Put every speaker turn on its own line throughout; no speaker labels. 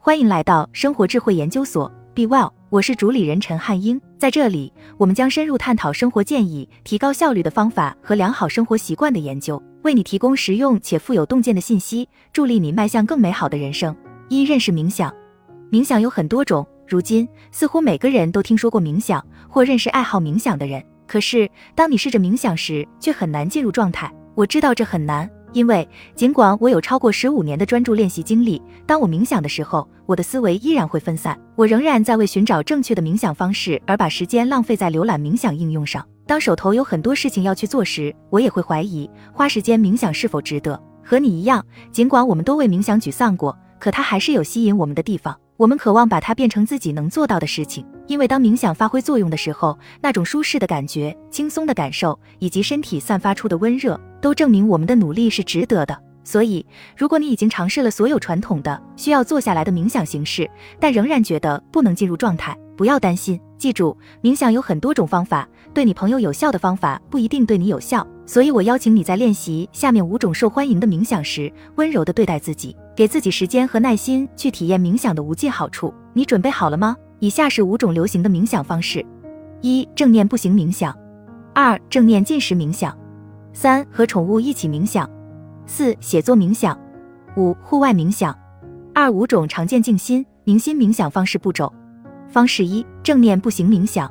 欢迎来到生活智慧研究所，Be Well，我是主理人陈汉英。在这里，我们将深入探讨生活建议、提高效率的方法和良好生活习惯的研究，为你提供实用且富有洞见的信息，助力你迈向更美好的人生。一、认识冥想。冥想有很多种，如今似乎每个人都听说过冥想或认识爱好冥想的人。可是，当你试着冥想时，却很难进入状态。我知道这很难。因为尽管我有超过十五年的专注练习经历，当我冥想的时候，我的思维依然会分散。我仍然在为寻找正确的冥想方式而把时间浪费在浏览冥想应用上。当手头有很多事情要去做时，我也会怀疑花时间冥想是否值得。和你一样，尽管我们都为冥想沮丧过，可它还是有吸引我们的地方。我们渴望把它变成自己能做到的事情，因为当冥想发挥作用的时候，那种舒适的感觉、轻松的感受以及身体散发出的温热，都证明我们的努力是值得的。所以，如果你已经尝试了所有传统的需要坐下来的冥想形式，但仍然觉得不能进入状态，不要担心。记住，冥想有很多种方法，对你朋友有效的方法不一定对你有效。所以我邀请你在练习下面五种受欢迎的冥想时，温柔地对待自己。给自己时间和耐心去体验冥想的无尽好处。你准备好了吗？以下是五种流行的冥想方式：一、正念步行冥想；二、正念进食冥想；三、和宠物一起冥想；四、写作冥想；五、户外冥想。二、五种常见静心、明心冥想方式步骤。方式一：正念步行冥想。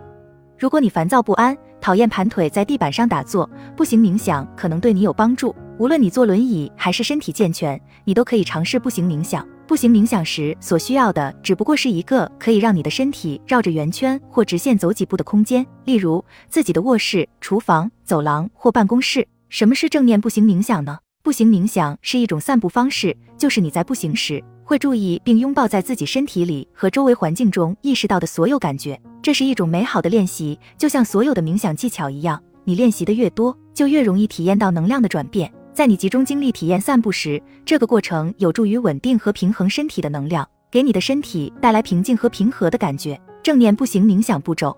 如果你烦躁不安，讨厌盘腿在地板上打坐，步行冥想可能对你有帮助。无论你坐轮椅还是身体健全，你都可以尝试步行冥想。步行冥想时所需要的只不过是一个可以让你的身体绕着圆圈或直线走几步的空间，例如自己的卧室、厨房、走廊或办公室。什么是正念步行冥想呢？步行冥想是一种散步方式，就是你在步行时会注意并拥抱在自己身体里和周围环境中意识到的所有感觉。这是一种美好的练习，就像所有的冥想技巧一样，你练习的越多，就越容易体验到能量的转变。在你集中精力体验散步时，这个过程有助于稳定和平衡身体的能量，给你的身体带来平静和平和的感觉。正念步行冥想步骤，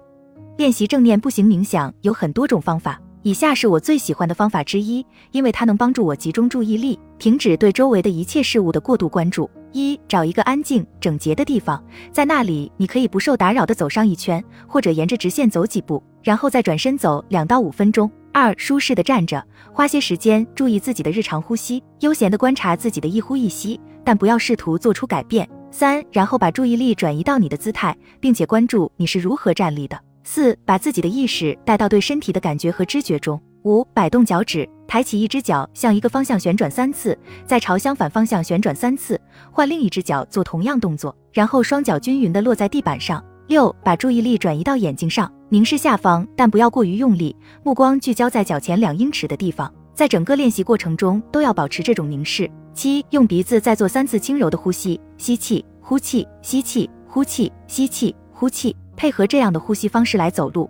练习正念步行冥想有很多种方法，以下是我最喜欢的方法之一，因为它能帮助我集中注意力，停止对周围的一切事物的过度关注。一，找一个安静、整洁的地方，在那里你可以不受打扰地走上一圈，或者沿着直线走几步，然后再转身走两到五分钟。二、舒适的站着，花些时间注意自己的日常呼吸，悠闲地观察自己的一呼一吸，但不要试图做出改变。三、然后把注意力转移到你的姿态，并且关注你是如何站立的。四、把自己的意识带到对身体的感觉和知觉中。五、摆动脚趾，抬起一只脚向一个方向旋转三次，再朝相反方向旋转三次，换另一只脚做同样动作，然后双脚均匀地落在地板上。六，把注意力转移到眼睛上，凝视下方，但不要过于用力，目光聚焦在脚前两英尺的地方，在整个练习过程中都要保持这种凝视。七，用鼻子再做三次轻柔的呼吸，吸气，呼气，吸气，呼气，吸气，呼气，配合这样的呼吸方式来走路。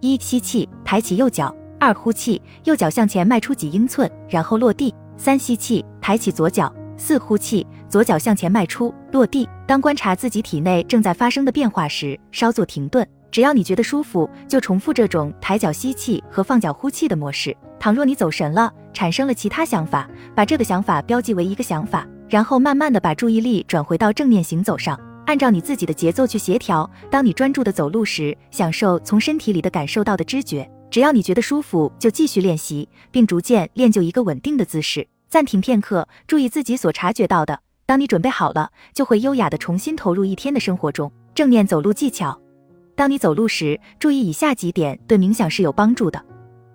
一，吸气，抬起右脚；二，呼气，右脚向前迈出几英寸，然后落地；三，吸气，抬起左脚。四呼气，左脚向前迈出，落地。当观察自己体内正在发生的变化时，稍作停顿。只要你觉得舒服，就重复这种抬脚吸气和放脚呼气的模式。倘若你走神了，产生了其他想法，把这个想法标记为一个想法，然后慢慢的把注意力转回到正念行走上，按照你自己的节奏去协调。当你专注的走路时，享受从身体里的感受到的知觉。只要你觉得舒服，就继续练习，并逐渐练就一个稳定的姿势。暂停片刻，注意自己所察觉到的。当你准备好了，就会优雅的重新投入一天的生活中。正念走路技巧：当你走路时，注意以下几点，对冥想是有帮助的：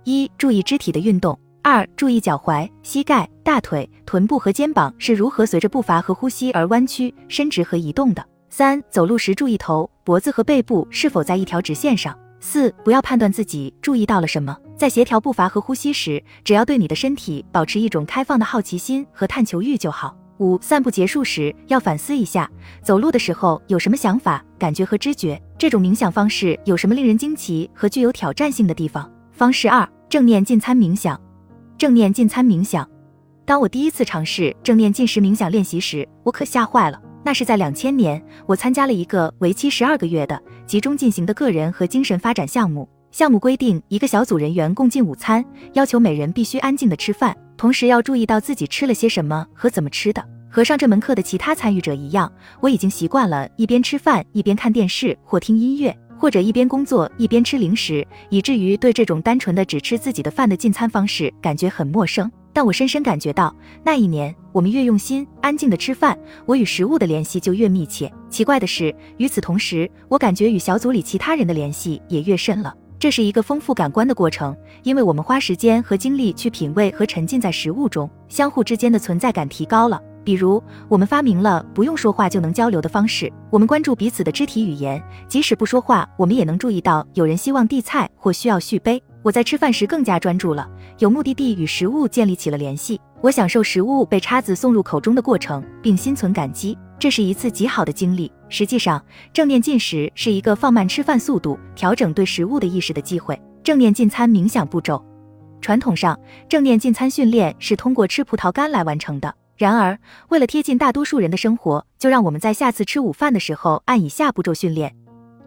一、注意肢体的运动；二、注意脚踝、膝盖、大腿、臀部和肩膀是如何随着步伐和呼吸而弯曲、伸直和移动的；三、走路时注意头、脖子和背部是否在一条直线上。四，不要判断自己注意到了什么，在协调步伐和呼吸时，只要对你的身体保持一种开放的好奇心和探求欲就好。五，散步结束时要反思一下，走路的时候有什么想法、感觉和知觉。这种冥想方式有什么令人惊奇和具有挑战性的地方？方式二，正念进餐冥想。正念进餐冥想。当我第一次尝试正念进食冥想练习时，我可吓坏了。那是在两千年，我参加了一个为期十二个月的集中进行的个人和精神发展项目。项目规定，一个小组人员共进午餐，要求每人必须安静的吃饭，同时要注意到自己吃了些什么和怎么吃的。和上这门课的其他参与者一样，我已经习惯了一边吃饭一边看电视或听音乐，或者一边工作一边吃零食，以至于对这种单纯的只吃自己的饭的进餐方式感觉很陌生。但我深深感觉到，那一年我们越用心安静的吃饭，我与食物的联系就越密切。奇怪的是，与此同时，我感觉与小组里其他人的联系也越深了。这是一个丰富感官的过程，因为我们花时间和精力去品味和沉浸在食物中，相互之间的存在感提高了。比如，我们发明了不用说话就能交流的方式，我们关注彼此的肢体语言，即使不说话，我们也能注意到有人希望递菜或需要续杯。我在吃饭时更加专注了，有目的地与食物建立起了联系。我享受食物被叉子送入口中的过程，并心存感激。这是一次极好的经历。实际上，正念进食是一个放慢吃饭速度、调整对食物的意识的机会。正念进餐冥想步骤，传统上，正念进餐训练是通过吃葡萄干来完成的。然而，为了贴近大多数人的生活，就让我们在下次吃午饭的时候按以下步骤训练。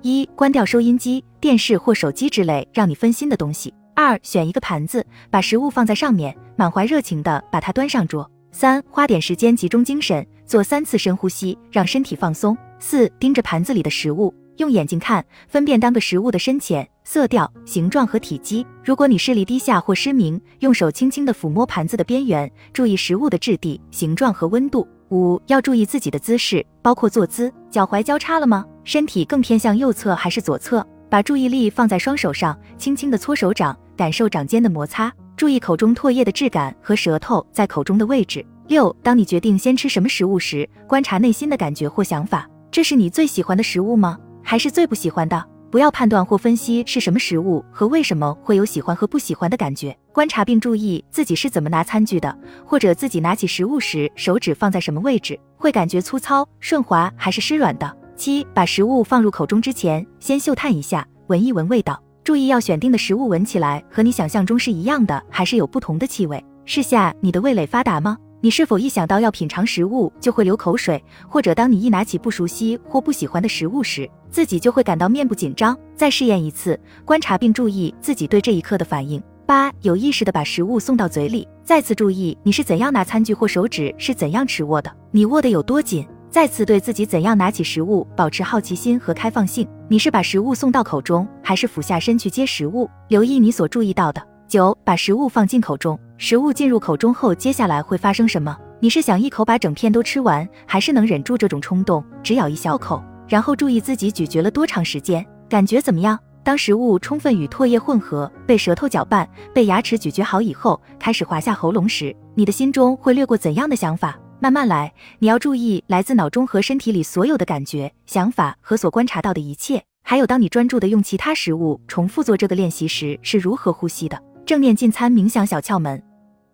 一、关掉收音机、电视或手机之类让你分心的东西。二、选一个盘子，把食物放在上面，满怀热情地把它端上桌。三、花点时间集中精神，做三次深呼吸，让身体放松。四、盯着盘子里的食物，用眼睛看，分辨单个食物的深浅、色调、形状和体积。如果你视力低下或失明，用手轻轻地抚摸盘子的边缘，注意食物的质地、形状和温度。五、要注意自己的姿势，包括坐姿，脚踝交叉了吗？身体更偏向右侧还是左侧？把注意力放在双手上，轻轻地搓手掌，感受掌间的摩擦。注意口中唾液的质感和舌头在口中的位置。六，当你决定先吃什么食物时，观察内心的感觉或想法。这是你最喜欢的食物吗？还是最不喜欢的？不要判断或分析是什么食物和为什么会有喜欢和不喜欢的感觉。观察并注意自己是怎么拿餐具的，或者自己拿起食物时手指放在什么位置，会感觉粗糙、顺滑还是湿软的。七，把食物放入口中之前，先嗅探一下，闻一闻味道。注意要选定的食物闻起来和你想象中是一样的，还是有不同的气味。试下你的味蕾发达吗？你是否一想到要品尝食物就会流口水？或者当你一拿起不熟悉或不喜欢的食物时，自己就会感到面部紧张？再试验一次，观察并注意自己对这一刻的反应。八，有意识的把食物送到嘴里，再次注意你是怎样拿餐具或手指是怎样持握的，你握得有多紧。再次对自己怎样拿起食物保持好奇心和开放性。你是把食物送到口中，还是俯下身去接食物？留意你所注意到的。九，把食物放进口中。食物进入口中后，接下来会发生什么？你是想一口把整片都吃完，还是能忍住这种冲动，只咬一小口？然后注意自己咀嚼了多长时间，感觉怎么样？当食物充分与唾液混合，被舌头搅拌，被牙齿咀嚼好以后，开始滑下喉咙时，你的心中会掠过怎样的想法？慢慢来，你要注意来自脑中和身体里所有的感觉、想法和所观察到的一切。还有，当你专注的用其他食物重复做这个练习时，是如何呼吸的？正念进餐冥想小窍门：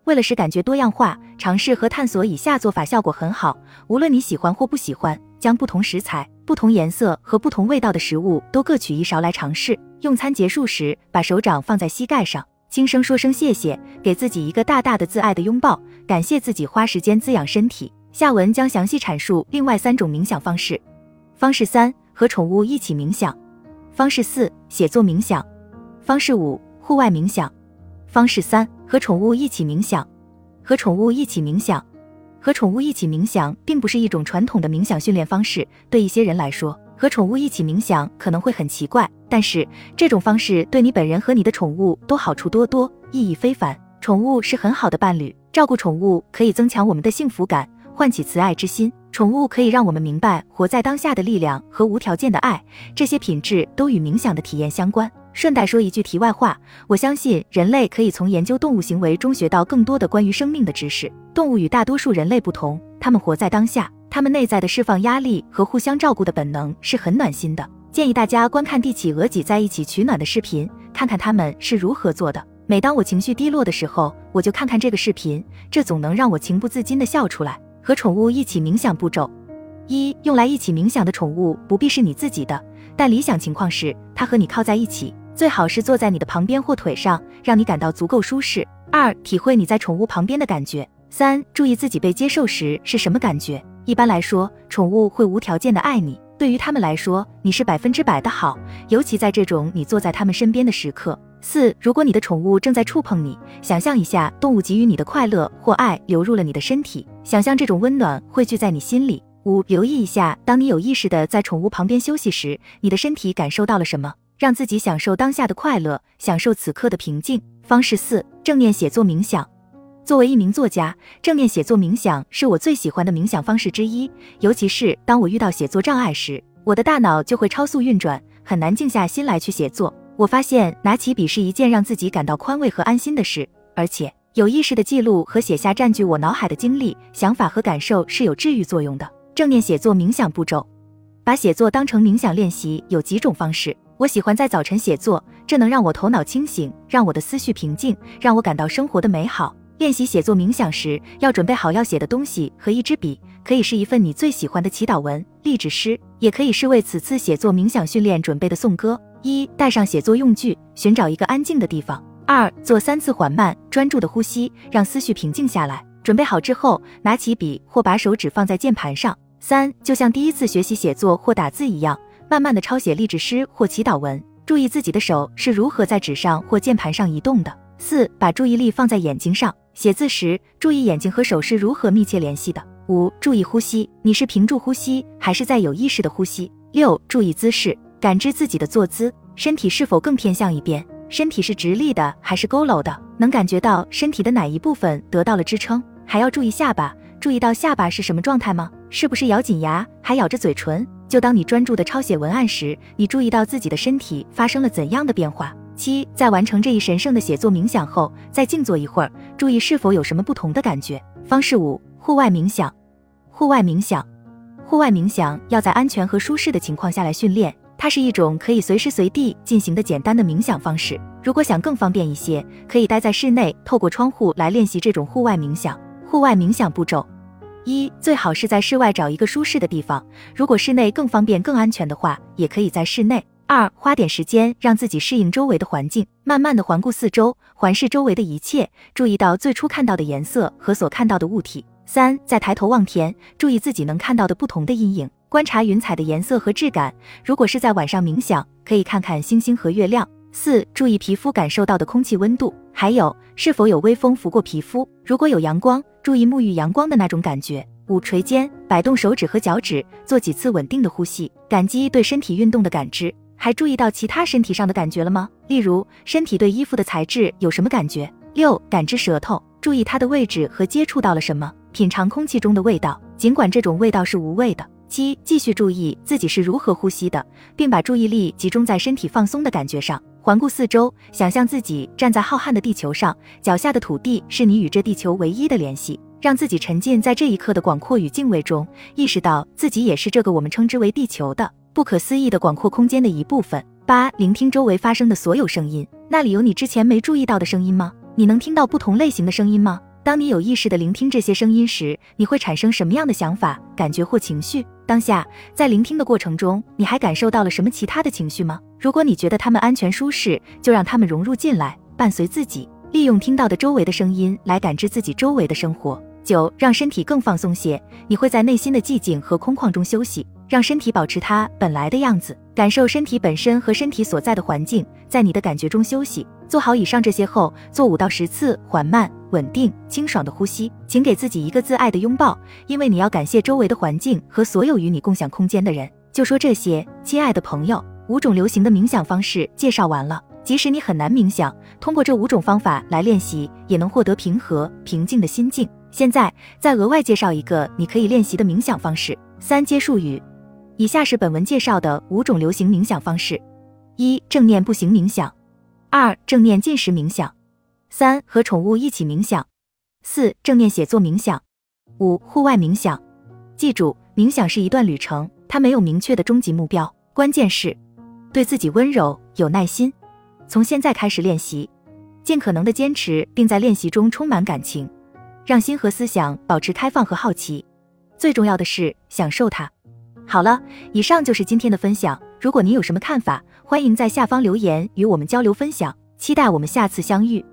为了使感觉多样化，尝试和探索以下做法效果很好。无论你喜欢或不喜欢，将不同食材、不同颜色和不同味道的食物都各取一勺来尝试。用餐结束时，把手掌放在膝盖上。轻声说声谢谢，给自己一个大大的自爱的拥抱，感谢自己花时间滋养身体。下文将详细阐述另外三种冥想方式。方式三：和宠物一起冥想。方式四：写作冥想。方式五：户外冥想。方式三：和宠物一起冥想。和宠物一起冥想。和宠物一起冥想并不是一种传统的冥想训练方式，对一些人来说。和宠物一起冥想可能会很奇怪，但是这种方式对你本人和你的宠物都好处多多，意义非凡。宠物是很好的伴侣，照顾宠物可以增强我们的幸福感，唤起慈爱之心。宠物可以让我们明白活在当下的力量和无条件的爱，这些品质都与冥想的体验相关。顺带说一句题外话，我相信人类可以从研究动物行为中学到更多的关于生命的知识。动物与大多数人类不同，它们活在当下。他们内在的释放压力和互相照顾的本能是很暖心的。建议大家观看帝企鹅挤在一起取暖的视频，看看他们是如何做的。每当我情绪低落的时候，我就看看这个视频，这总能让我情不自禁的笑出来。和宠物一起冥想步骤：一、用来一起冥想的宠物不必是你自己的，但理想情况是它和你靠在一起，最好是坐在你的旁边或腿上，让你感到足够舒适。二、体会你在宠物旁边的感觉。三、注意自己被接受时是什么感觉。一般来说，宠物会无条件的爱你。对于他们来说，你是百分之百的好，尤其在这种你坐在他们身边的时刻。四，如果你的宠物正在触碰你，想象一下动物给予你的快乐或爱流入了你的身体，想象这种温暖汇聚在你心里。五，留意一下，当你有意识的在宠物旁边休息时，你的身体感受到了什么？让自己享受当下的快乐，享受此刻的平静。方式四，正念写作冥想。作为一名作家，正念写作冥想是我最喜欢的冥想方式之一，尤其是当我遇到写作障碍时，我的大脑就会超速运转，很难静下心来去写作。我发现拿起笔是一件让自己感到宽慰和安心的事，而且有意识的记录和写下占据我脑海的经历、想法和感受是有治愈作用的。正念写作冥想步骤，把写作当成冥想练习有几种方式。我喜欢在早晨写作，这能让我头脑清醒，让我的思绪平静，让我感到生活的美好。练习写作冥想时，要准备好要写的东西和一支笔，可以是一份你最喜欢的祈祷文、励志诗，也可以是为此次写作冥想训练准备的颂歌。一、带上写作用具，寻找一个安静的地方。二、做三次缓慢专注的呼吸，让思绪平静下来。准备好之后，拿起笔或把手指放在键盘上。三、就像第一次学习写作或打字一样，慢慢的抄写励志诗或祈祷文，注意自己的手是如何在纸上或键盘上移动的。四、把注意力放在眼睛上，写字时注意眼睛和手是如何密切联系的。五、注意呼吸，你是屏住呼吸还是在有意识的呼吸？六、注意姿势。感知自己的坐姿，身体是否更偏向一边？身体是直立的还是佝偻的？能感觉到身体的哪一部分得到了支撑？还要注意下巴，注意到下巴是什么状态吗？是不是咬紧牙，还咬着嘴唇？就当你专注的抄写文案时，你注意到自己的身体发生了怎样的变化？七，在完成这一神圣的写作冥想后，再静坐一会儿，注意是否有什么不同的感觉。方式五，户外冥想。户外冥想，户外冥想要在安全和舒适的情况下来训练。它是一种可以随时随地进行的简单的冥想方式。如果想更方便一些，可以待在室内，透过窗户来练习这种户外冥想。户外冥想步骤：一、最好是在室外找一个舒适的地方，如果室内更方便、更安全的话，也可以在室内。二、花点时间让自己适应周围的环境，慢慢的环顾四周，环视周围的一切，注意到最初看到的颜色和所看到的物体。三、再抬头望天，注意自己能看到的不同的阴影。观察云彩的颜色和质感。如果是在晚上冥想，可以看看星星和月亮。四、注意皮肤感受到的空气温度，还有是否有微风拂过皮肤。如果有阳光，注意沐浴阳光的那种感觉。五、垂肩，摆动手指和脚趾，做几次稳定的呼吸，感激对身体运动的感知。还注意到其他身体上的感觉了吗？例如，身体对衣服的材质有什么感觉？六、感知舌头，注意它的位置和接触到了什么。品尝空气中的味道，尽管这种味道是无味的。七，继续注意自己是如何呼吸的，并把注意力集中在身体放松的感觉上。环顾四周，想象自己站在浩瀚的地球上，脚下的土地是你与这地球唯一的联系。让自己沉浸在这一刻的广阔与敬畏中，意识到自己也是这个我们称之为地球的不可思议的广阔空间的一部分。八，聆听周围发生的所有声音，那里有你之前没注意到的声音吗？你能听到不同类型的声音吗？当你有意识地聆听这些声音时，你会产生什么样的想法、感觉或情绪？当下在聆听的过程中，你还感受到了什么其他的情绪吗？如果你觉得他们安全舒适，就让他们融入进来，伴随自己，利用听到的周围的声音来感知自己周围的生活。九，让身体更放松些，你会在内心的寂静和空旷中休息，让身体保持它本来的样子，感受身体本身和身体所在的环境，在你的感觉中休息。做好以上这些后，做五到十次缓慢、稳定、清爽的呼吸，请给自己一个自爱的拥抱，因为你要感谢周围的环境和所有与你共享空间的人。就说这些，亲爱的朋友，五种流行的冥想方式介绍完了。即使你很难冥想，通过这五种方法来练习，也能获得平和、平静的心境。现在再额外介绍一个你可以练习的冥想方式：三结束语。以下是本文介绍的五种流行冥想方式：一、正念步行冥想。二、正念进食冥想；三、和宠物一起冥想；四、正念写作冥想；五、户外冥想。记住，冥想是一段旅程，它没有明确的终极目标，关键是对自己温柔、有耐心。从现在开始练习，尽可能的坚持，并在练习中充满感情，让心和思想保持开放和好奇。最重要的是享受它。好了，以上就是今天的分享。如果您有什么看法，欢迎在下方留言与我们交流分享，期待我们下次相遇。